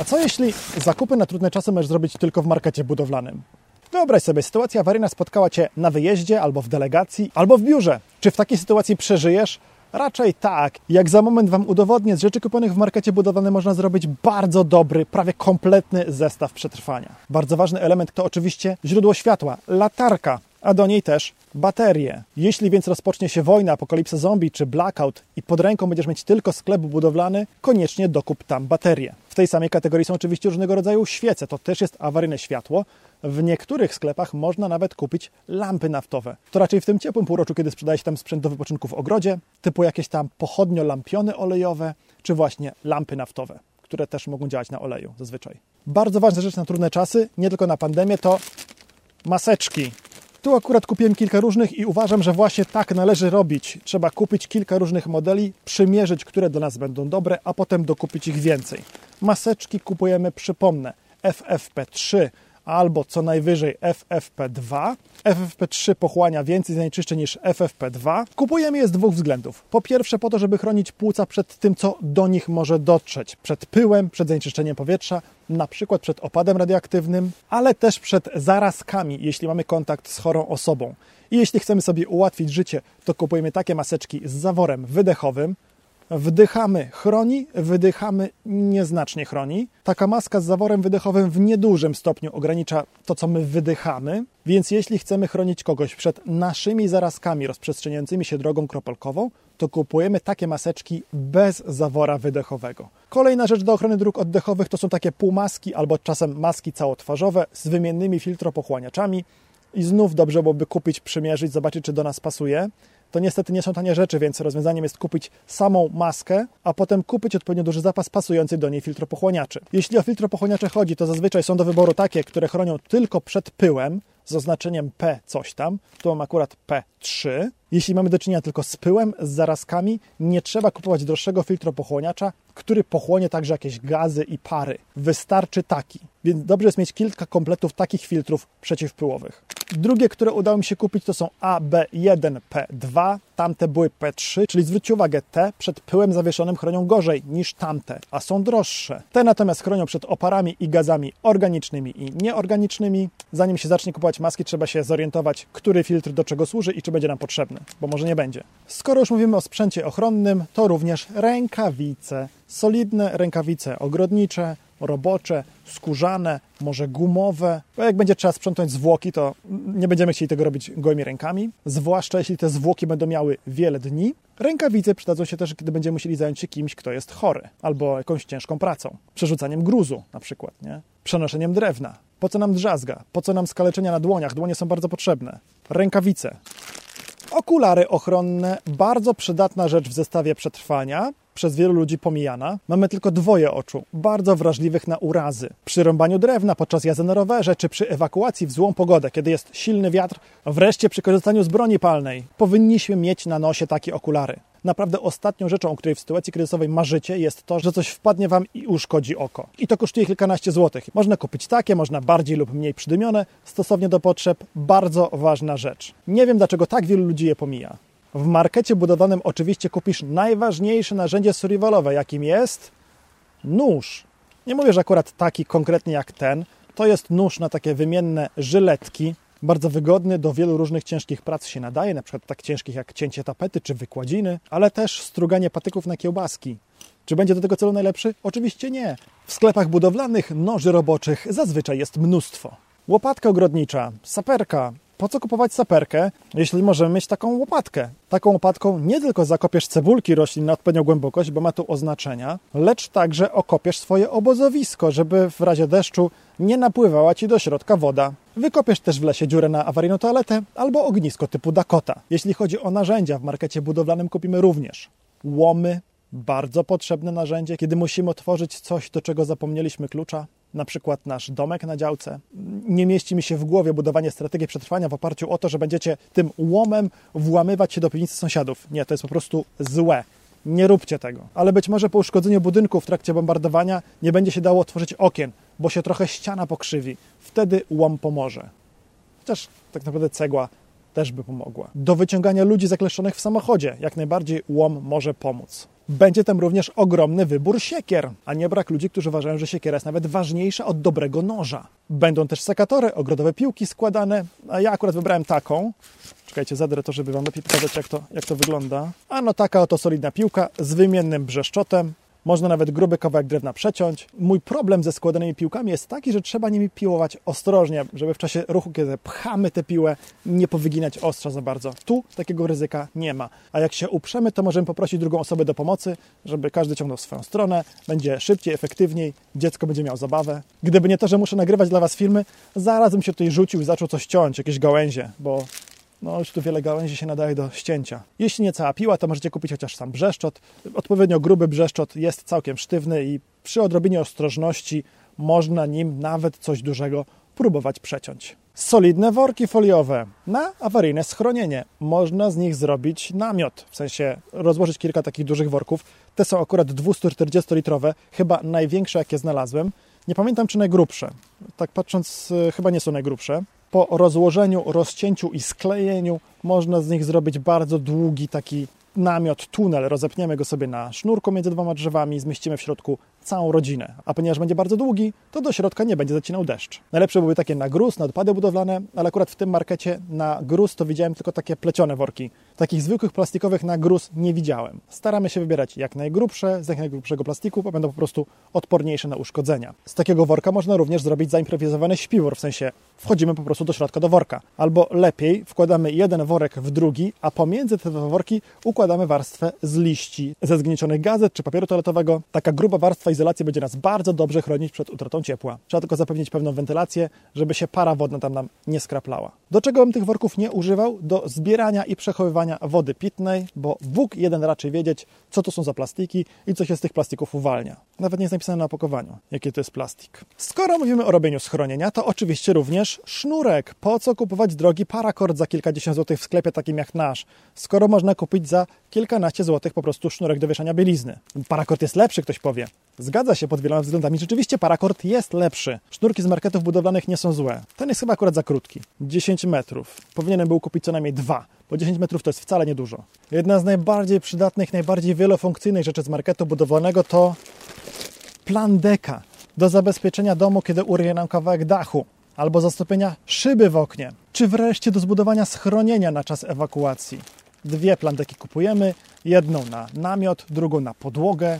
A co jeśli zakupy na trudne czasy możesz zrobić tylko w markecie budowlanym? Wyobraź sobie, sytuacja awaryjna spotkała Cię na wyjeździe, albo w delegacji, albo w biurze. Czy w takiej sytuacji przeżyjesz? Raczej tak. Jak za moment Wam udowodnię, z rzeczy kupionych w markecie budowlanym można zrobić bardzo dobry, prawie kompletny zestaw przetrwania. Bardzo ważny element to oczywiście źródło światła, latarka, a do niej też baterie. Jeśli więc rozpocznie się wojna, apokalipsa zombie czy blackout i pod ręką będziesz mieć tylko sklep budowlany, koniecznie dokup tam baterie. W tej samej kategorii są oczywiście różnego rodzaju świece, to też jest awaryjne światło. W niektórych sklepach można nawet kupić lampy naftowe. To raczej w tym ciepłym półroczu, kiedy sprzedaje się tam sprzęt do wypoczynku w ogrodzie, typu jakieś tam pochodnio-lampiony olejowe, czy właśnie lampy naftowe, które też mogą działać na oleju zazwyczaj. Bardzo ważna rzecz na trudne czasy, nie tylko na pandemię, to maseczki. Tu akurat kupiłem kilka różnych i uważam, że właśnie tak należy robić. Trzeba kupić kilka różnych modeli, przymierzyć, które dla nas będą dobre, a potem dokupić ich więcej. Maseczki kupujemy, przypomnę, FFP3 albo co najwyżej FFP2. FFP3 pochłania więcej zanieczyszczeń niż FFP2. Kupujemy je z dwóch względów. Po pierwsze po to, żeby chronić płuca przed tym, co do nich może dotrzeć. Przed pyłem, przed zanieczyszczeniem powietrza, na przykład przed opadem radioaktywnym, ale też przed zarazkami, jeśli mamy kontakt z chorą osobą. I jeśli chcemy sobie ułatwić życie, to kupujemy takie maseczki z zaworem wydechowym, Wdychamy chroni, wydychamy nieznacznie chroni. Taka maska z zaworem wydechowym w niedużym stopniu ogranicza to, co my wydychamy, więc jeśli chcemy chronić kogoś przed naszymi zarazkami rozprzestrzeniającymi się drogą kropelkową, to kupujemy takie maseczki bez zawora wydechowego. Kolejna rzecz do ochrony dróg oddechowych to są takie półmaski albo czasem maski całotwarzowe z wymiennymi filtropochłaniaczami. I znów dobrze byłoby kupić, przymierzyć, zobaczyć, czy do nas pasuje to niestety nie są tanie rzeczy, więc rozwiązaniem jest kupić samą maskę, a potem kupić odpowiednio duży zapas pasujący do niej filtropochłaniaczy. Jeśli o filtropochłaniacze chodzi, to zazwyczaj są do wyboru takie, które chronią tylko przed pyłem, z oznaczeniem P coś tam. Tu mam akurat P3. Jeśli mamy do czynienia tylko z pyłem, z zarazkami, nie trzeba kupować droższego filtropochłaniacza, który pochłonie także jakieś gazy i pary. Wystarczy taki. Więc dobrze jest mieć kilka kompletów takich filtrów przeciwpyłowych. Drugie, które udało mi się kupić, to są AB1P2. Tamte były P3, czyli zwróćcie uwagę, te przed pyłem zawieszonym chronią gorzej niż tamte, a są droższe. Te natomiast chronią przed oparami i gazami organicznymi i nieorganicznymi. Zanim się zacznie kupować maski, trzeba się zorientować, który filtr do czego służy i czy będzie nam potrzebny, bo może nie będzie. Skoro już mówimy o sprzęcie ochronnym, to również rękawice. Solidne rękawice ogrodnicze, robocze, skórzane, może gumowe. Bo jak będzie trzeba sprzątnąć zwłoki, to nie będziemy chcieli tego robić gołymi rękami, zwłaszcza jeśli te zwłoki będą miały wiele dni. Rękawice przydadzą się też, gdy będziemy musieli zająć się kimś, kto jest chory, albo jakąś ciężką pracą. Przerzucaniem gruzu na przykład, nie? Przenoszeniem drewna. Po co nam drzazga? Po co nam skaleczenia na dłoniach? Dłonie są bardzo potrzebne. Rękawice. Okulary ochronne, bardzo przydatna rzecz w zestawie przetrwania, przez wielu ludzi pomijana. Mamy tylko dwoje oczu, bardzo wrażliwych na urazy. Przy rąbaniu drewna, podczas jazdy na rowerze, czy przy ewakuacji w złą pogodę, kiedy jest silny wiatr, wreszcie przy korzystaniu z broni palnej, powinniśmy mieć na nosie takie okulary. Naprawdę ostatnią rzeczą, o której w sytuacji kryzysowej marzycie, jest to, że coś wpadnie Wam i uszkodzi oko. I to kosztuje kilkanaście złotych. Można kupić takie, można bardziej lub mniej przydymione, stosownie do potrzeb. Bardzo ważna rzecz. Nie wiem, dlaczego tak wielu ludzi je pomija. W markecie budowanym oczywiście kupisz najważniejsze narzędzie survivalowe, jakim jest nóż. Nie mówię, że akurat taki konkretnie jak ten. To jest nóż na takie wymienne żyletki, bardzo wygodny, do wielu różnych ciężkich prac się nadaje, na przykład tak ciężkich jak cięcie tapety czy wykładziny, ale też struganie patyków na kiełbaski. Czy będzie do tego celu najlepszy? Oczywiście nie. W sklepach budowlanych noży roboczych zazwyczaj jest mnóstwo. Łopatka ogrodnicza, saperka, po co kupować saperkę, jeśli możemy mieć taką łopatkę? Taką łopatką nie tylko zakopiesz cebulki roślin na odpowiednią głębokość, bo ma tu oznaczenia, lecz także okopiesz swoje obozowisko, żeby w razie deszczu nie napływała ci do środka woda. Wykopiesz też w lesie dziurę na awaryjną toaletę albo ognisko typu Dakota. Jeśli chodzi o narzędzia, w markecie budowlanym kupimy również łomy, bardzo potrzebne narzędzie, kiedy musimy otworzyć coś, do czego zapomnieliśmy klucza, na przykład nasz domek na działce. Nie mieści mi się w głowie budowanie strategii przetrwania w oparciu o to, że będziecie tym łomem włamywać się do piwnicy sąsiadów. Nie, to jest po prostu złe. Nie róbcie tego. Ale być może po uszkodzeniu budynku w trakcie bombardowania nie będzie się dało otworzyć okien, bo się trochę ściana pokrzywi. Wtedy łom pomoże. Chociaż tak naprawdę cegła też by pomogła. Do wyciągania ludzi zakleszonych w samochodzie jak najbardziej łom może pomóc. Będzie tam również ogromny wybór siekier, a nie brak ludzi, którzy uważają, że siekiera jest nawet ważniejsza od dobrego noża. Będą też sekatory, ogrodowe piłki składane, a ja akurat wybrałem taką. Czekajcie, zadrę to, żeby Wam lepiej pokazać, jak to, jak to wygląda. A no taka oto solidna piłka z wymiennym brzeszczotem. Można nawet gruby kawałek drewna przeciąć. Mój problem ze składanymi piłkami jest taki, że trzeba nimi piłować ostrożnie, żeby w czasie ruchu, kiedy pchamy tę piłę, nie powyginać ostrza za bardzo. Tu takiego ryzyka nie ma. A jak się uprzemy, to możemy poprosić drugą osobę do pomocy, żeby każdy ciągnął swoją stronę. Będzie szybciej, efektywniej, dziecko będzie miało zabawę. Gdyby nie to, że muszę nagrywać dla Was filmy, zaraz bym się tutaj rzucił i zaczął coś ciąć, jakieś gałęzie, bo no już tu wiele gałęzi się nadaje do ścięcia. Jeśli nie cała piła, to możecie kupić chociaż sam brzeszczot. Odpowiednio gruby brzeszczot jest całkiem sztywny i przy odrobinie ostrożności można nim nawet coś dużego próbować przeciąć. Solidne worki foliowe na awaryjne schronienie. Można z nich zrobić namiot, w sensie rozłożyć kilka takich dużych worków. Te są akurat 240-litrowe, chyba największe jakie znalazłem. Nie pamiętam czy najgrubsze. Tak patrząc, y, chyba nie są najgrubsze po rozłożeniu, rozcięciu i sklejeniu można z nich zrobić bardzo długi taki namiot, tunel. Rozepniemy go sobie na sznurku między dwoma drzewami, zmieścimy w środku całą rodzinę. A ponieważ będzie bardzo długi, to do środka nie będzie zacinał deszcz. Najlepsze były takie na gruz, na odpady budowlane, ale akurat w tym markecie na gruz to widziałem tylko takie plecione worki. Takich zwykłych plastikowych na gruz nie widziałem. Staramy się wybierać jak najgrubsze, z jak najgrubszego plastiku, bo będą po prostu odporniejsze na uszkodzenia. Z takiego worka można również zrobić zaimprowizowany śpiwór, w sensie wchodzimy po prostu do środka do worka. Albo lepiej wkładamy jeden worek w drugi, a pomiędzy te dwa worki układamy warstwę z liści, ze zgniecionych gazet czy papieru toaletowego. Taka gruba warstwa izolacji będzie nas bardzo dobrze chronić przed utratą ciepła. Trzeba tylko zapewnić pewną wentylację, żeby się para wodna tam nam nie skraplała. Do czego bym tych worków nie używał? Do zbierania i przechowywania wody pitnej, bo Bóg jeden raczej wiedzieć, co to są za plastiki i co się z tych plastików uwalnia. Nawet nie jest napisane na opakowaniu, jaki to jest plastik. Skoro mówimy o robieniu schronienia, to oczywiście również sznurek. Po co kupować drogi parakord za kilkadziesiąt złotych w sklepie takim jak nasz, skoro można kupić za kilkanaście złotych po prostu sznurek do wieszania bielizny? Parakord jest lepszy, ktoś powie. Zgadza się pod wieloma względami. Rzeczywiście parakord jest lepszy. Sznurki z marketów budowlanych nie są złe. Ten jest chyba akurat za krótki. 10 metrów. Powinienem był kupić co najmniej dwa, bo 10 metrów to jest wcale niedużo. Jedna z najbardziej przydatnych, najbardziej wielofunkcyjnych rzeczy z marketu budowlanego to plan deka do zabezpieczenia domu, kiedy urwie nam kawałek dachu, albo zastopienia szyby w oknie, czy wreszcie do zbudowania schronienia na czas ewakuacji. Dwie plandeki kupujemy, jedną na namiot, drugą na podłogę,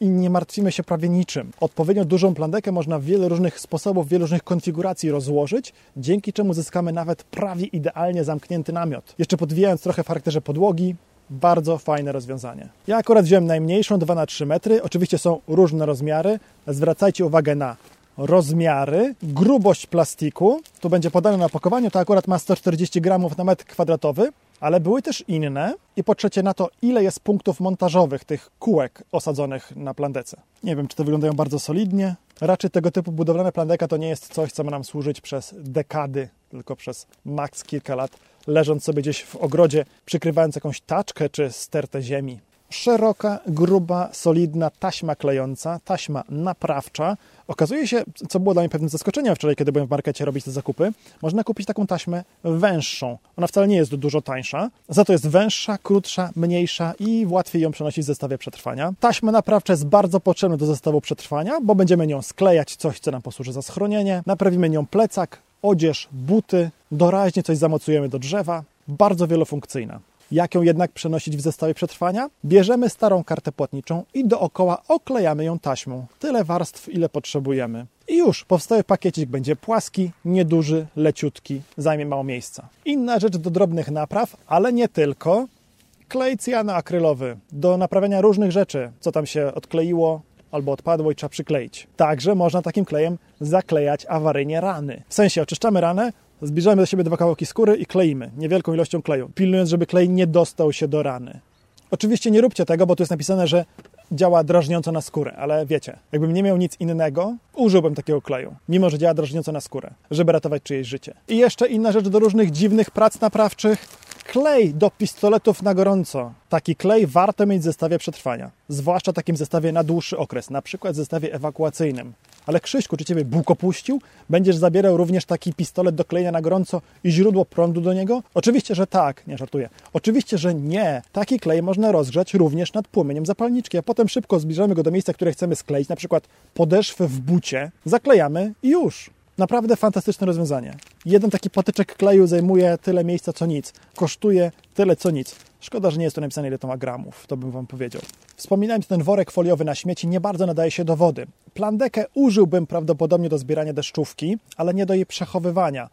i nie martwimy się prawie niczym. Odpowiednio dużą plandekę można w wiele różnych sposobów, w wielu różnych konfiguracji rozłożyć, dzięki czemu zyskamy nawet prawie idealnie zamknięty namiot. Jeszcze podwijając trochę w charakterze podłogi, bardzo fajne rozwiązanie. Ja akurat wziąłem najmniejszą, 2 na 3 metry. Oczywiście są różne rozmiary. Zwracajcie uwagę na rozmiary, grubość plastiku. Tu będzie podane na opakowaniu, to akurat ma 140 gramów na metr kwadratowy ale były też inne i po trzecie na to, ile jest punktów montażowych tych kółek osadzonych na plandece. Nie wiem, czy to wyglądają bardzo solidnie. Raczej tego typu budowlane plandeka to nie jest coś, co ma nam służyć przez dekady, tylko przez maks kilka lat, leżąc sobie gdzieś w ogrodzie, przykrywając jakąś taczkę czy stertę ziemi szeroka, gruba, solidna taśma klejąca, taśma naprawcza. Okazuje się, co było dla mnie pewnym zaskoczeniem wczoraj, kiedy byłem w markecie robić te zakupy, można kupić taką taśmę węższą. Ona wcale nie jest dużo tańsza, za to jest węższa, krótsza, mniejsza i łatwiej ją przenosić w zestawie przetrwania. Taśma naprawcza jest bardzo potrzebna do zestawu przetrwania, bo będziemy nią sklejać coś, co nam posłuży za schronienie. Naprawimy nią plecak, odzież, buty, doraźnie coś zamocujemy do drzewa. Bardzo wielofunkcyjna. Jak ją jednak przenosić w zestawie przetrwania? Bierzemy starą kartę płatniczą i dookoła oklejamy ją taśmą. Tyle warstw, ile potrzebujemy. I już, powstały pakiecik będzie płaski, nieduży, leciutki, zajmie mało miejsca. Inna rzecz do drobnych napraw, ale nie tylko. Klej cyjano-akrylowy do naprawiania różnych rzeczy, co tam się odkleiło, albo odpadło i trzeba przykleić. Także można takim klejem zaklejać awaryjnie rany. W sensie oczyszczamy ranę, Zbliżamy do siebie dwa kawałki skóry i kleimy niewielką ilością kleju, pilnując, żeby klej nie dostał się do rany. Oczywiście nie róbcie tego, bo tu jest napisane, że działa drażniąco na skórę, ale wiecie, jakbym nie miał nic innego, użyłbym takiego kleju, mimo że działa drażniąco na skórę, żeby ratować czyjeś życie. I jeszcze inna rzecz do różnych dziwnych prac naprawczych. Klej do pistoletów na gorąco. Taki klej warto mieć w zestawie przetrwania, zwłaszcza takim zestawie na dłuższy okres, na przykład w zestawie ewakuacyjnym Ale Krzyśku, czy ciebie Bóg opuścił? Będziesz zabierał również taki pistolet do klejenia na gorąco i źródło prądu do niego? Oczywiście, że tak. Nie żartuję. Oczywiście, że nie. Taki klej można rozgrzać również nad płomieniem zapalniczki, a potem szybko zbliżamy go do miejsca, które chcemy skleić, na przykład podeszwę w bucie, zaklejamy i już. Naprawdę fantastyczne rozwiązanie. Jeden taki patyczek kleju zajmuje tyle miejsca co nic. Kosztuje tyle co nic. Szkoda, że nie jest tu napisane ile to ma gramów, to bym Wam powiedział. Wspominając, ten worek foliowy na śmieci nie bardzo nadaje się do wody. Plandekę użyłbym prawdopodobnie do zbierania deszczówki, ale nie do jej przechowywania.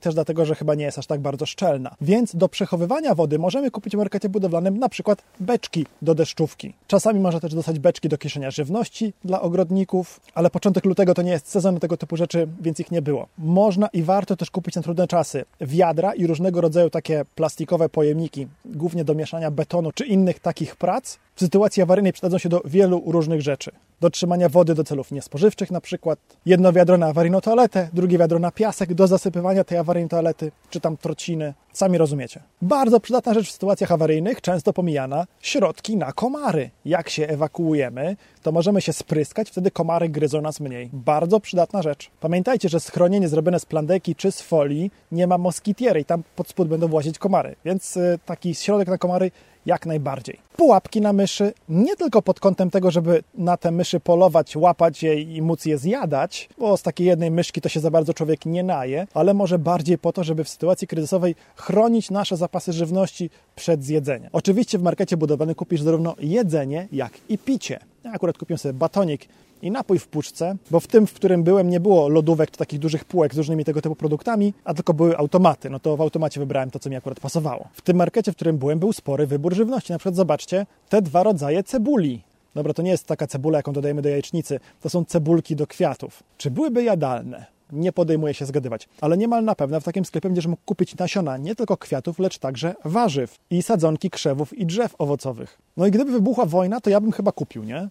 Też dlatego, że chyba nie jest aż tak bardzo szczelna. Więc do przechowywania wody możemy kupić w markecie budowlanym na przykład beczki do deszczówki. Czasami można też dostać beczki do kieszenia żywności dla ogrodników, ale początek lutego to nie jest sezon tego typu rzeczy, więc ich nie było. Można i warto też kupić na trudne czasy wiadra i różnego rodzaju takie plastikowe pojemniki, głównie do mieszania betonu czy innych takich prac. W sytuacji awaryjnej przydadzą się do wielu różnych rzeczy. Do trzymania wody do celów niespożywczych na przykład. Jedno wiadro na awaryjną toaletę, drugie wiadro na piasek do zasypywania tej awaryjnej toalety, czy tam trociny. Sami rozumiecie. Bardzo przydatna rzecz w sytuacjach awaryjnych, często pomijana, środki na komary. Jak się ewakuujemy, to możemy się spryskać, wtedy komary gryzą nas mniej. Bardzo przydatna rzecz. Pamiętajcie, że schronienie zrobione z plandeki czy z folii nie ma moskitiery i tam pod spód będą włazić komary, więc y, taki środek na komary jak najbardziej. Pułapki na myszy nie tylko pod kątem tego, żeby na te myszy polować, łapać je i móc je zjadać, bo z takiej jednej myszki to się za bardzo człowiek nie naje, ale może bardziej po to, żeby w sytuacji kryzysowej chronić nasze zapasy żywności przed zjedzeniem. Oczywiście w markecie budowlanym kupisz zarówno jedzenie, jak i picie. Ja akurat kupiłem sobie batonik i napój w puszce, bo w tym, w którym byłem, nie było lodówek czy takich dużych półek z różnymi tego typu produktami, a tylko były automaty. No to w automacie wybrałem to, co mi akurat pasowało. W tym markecie, w którym byłem, był spory wybór żywności. Na przykład zobaczcie, te dwa rodzaje cebuli. Dobra, to nie jest taka cebula, jaką dodajemy do jajecznicy. To są cebulki do kwiatów. Czy byłyby jadalne? Nie podejmuję się zgadywać. Ale niemal na pewno w takim sklepie będziesz mógł kupić nasiona nie tylko kwiatów, lecz także warzyw i sadzonki krzewów i drzew owocowych. No i gdyby wybuchła wojna, to ja bym chyba kupił, nie?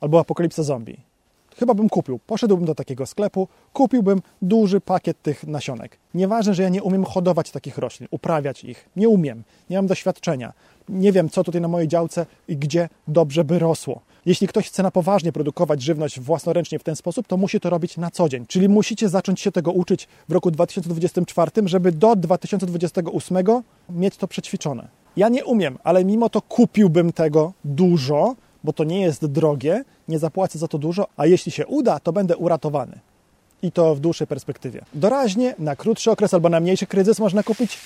Albo apokalipsa zombie chyba bym kupił. Poszedłbym do takiego sklepu, kupiłbym duży pakiet tych nasionek. Nieważne, że ja nie umiem hodować takich roślin, uprawiać ich. Nie umiem, nie mam doświadczenia. Nie wiem, co tutaj na mojej działce i gdzie dobrze by rosło. Jeśli ktoś chce na poważnie produkować żywność własnoręcznie w ten sposób, to musi to robić na co dzień. Czyli musicie zacząć się tego uczyć w roku 2024, żeby do 2028 mieć to przećwiczone. Ja nie umiem, ale mimo to kupiłbym tego dużo, bo to nie jest drogie, nie zapłacę za to dużo, a jeśli się uda, to będę uratowany. I to w dłuższej perspektywie. Doraźnie, na krótszy okres albo na mniejszy kryzys można kupić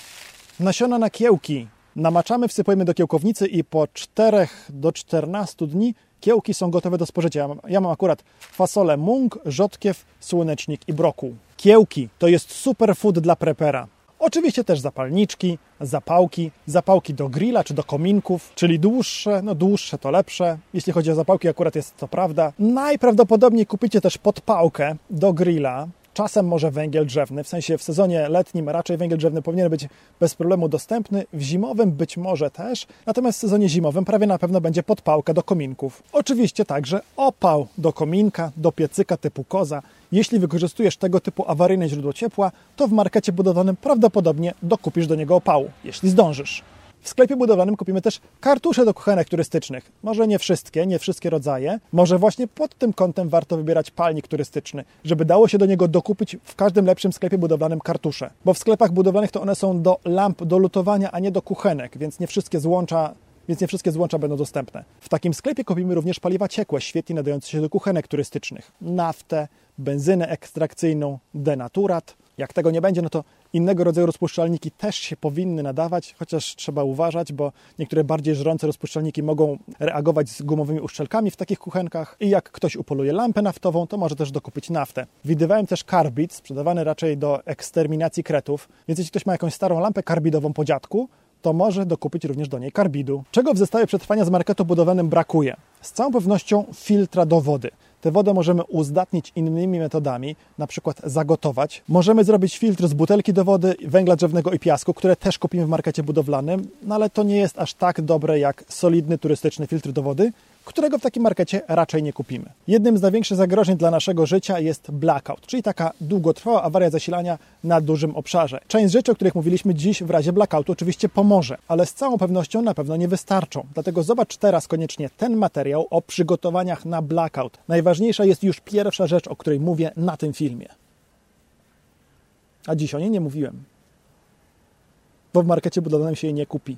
nasiona na kiełki. Namaczamy, wsypujemy do kiełkownicy i po 4 do 14 dni kiełki są gotowe do spożycia. Ja mam, ja mam akurat fasolę mung, rzodkiew, słonecznik i brokuł. Kiełki to jest superfood dla prepera. Oczywiście też zapalniczki, zapałki, zapałki do grilla czy do kominków, czyli dłuższe, no dłuższe to lepsze. Jeśli chodzi o zapałki, akurat jest to prawda. Najprawdopodobniej kupicie też podpałkę do grilla, czasem może węgiel drzewny, w sensie w sezonie letnim raczej węgiel drzewny powinien być bez problemu dostępny, w zimowym być może też, natomiast w sezonie zimowym prawie na pewno będzie podpałka do kominków. Oczywiście także opał do kominka, do piecyka typu koza. Jeśli wykorzystujesz tego typu awaryjne źródło ciepła, to w markecie budowanym prawdopodobnie dokupisz do niego opału, jeśli zdążysz. W sklepie budowlanym kupimy też kartusze do kuchenek turystycznych. Może nie wszystkie, nie wszystkie rodzaje. Może właśnie pod tym kątem warto wybierać palnik turystyczny, żeby dało się do niego dokupić w każdym lepszym sklepie budowlanym kartusze. Bo w sklepach budowlanych to one są do lamp, do lutowania, a nie do kuchenek, więc nie wszystkie złącza więc nie wszystkie złącza będą dostępne. W takim sklepie kupimy również paliwa ciekłe, świetnie nadające się do kuchenek turystycznych. Naftę, benzynę ekstrakcyjną, denaturat. Jak tego nie będzie, no to innego rodzaju rozpuszczalniki też się powinny nadawać, chociaż trzeba uważać, bo niektóre bardziej żrące rozpuszczalniki mogą reagować z gumowymi uszczelkami w takich kuchenkach i jak ktoś upoluje lampę naftową, to może też dokupić naftę. Widywałem też karbid, sprzedawany raczej do eksterminacji kretów, więc jeśli ktoś ma jakąś starą lampę karbidową po dziadku, to może dokupić również do niej karbidu. Czego w zestawie przetrwania z marketu budowanym brakuje? Z całą pewnością filtra do wody. Tę wodę możemy uzdatnić innymi metodami, na przykład zagotować. Możemy zrobić filtr z butelki do wody, węgla drzewnego i piasku, które też kupimy w markecie budowlanym, no ale to nie jest aż tak dobre jak solidny turystyczny filtr do wody, którego w takim markecie raczej nie kupimy. Jednym z największych zagrożeń dla naszego życia jest blackout, czyli taka długotrwała awaria zasilania na dużym obszarze. Część rzeczy, o których mówiliśmy dziś w razie blackoutu oczywiście pomoże, ale z całą pewnością na pewno nie wystarczą. Dlatego zobacz teraz koniecznie ten materiał o przygotowaniach na blackout. Najważniejsza jest już pierwsza rzecz, o której mówię na tym filmie. A dziś o niej nie mówiłem. Bo w markecie budowlanym się jej nie kupi.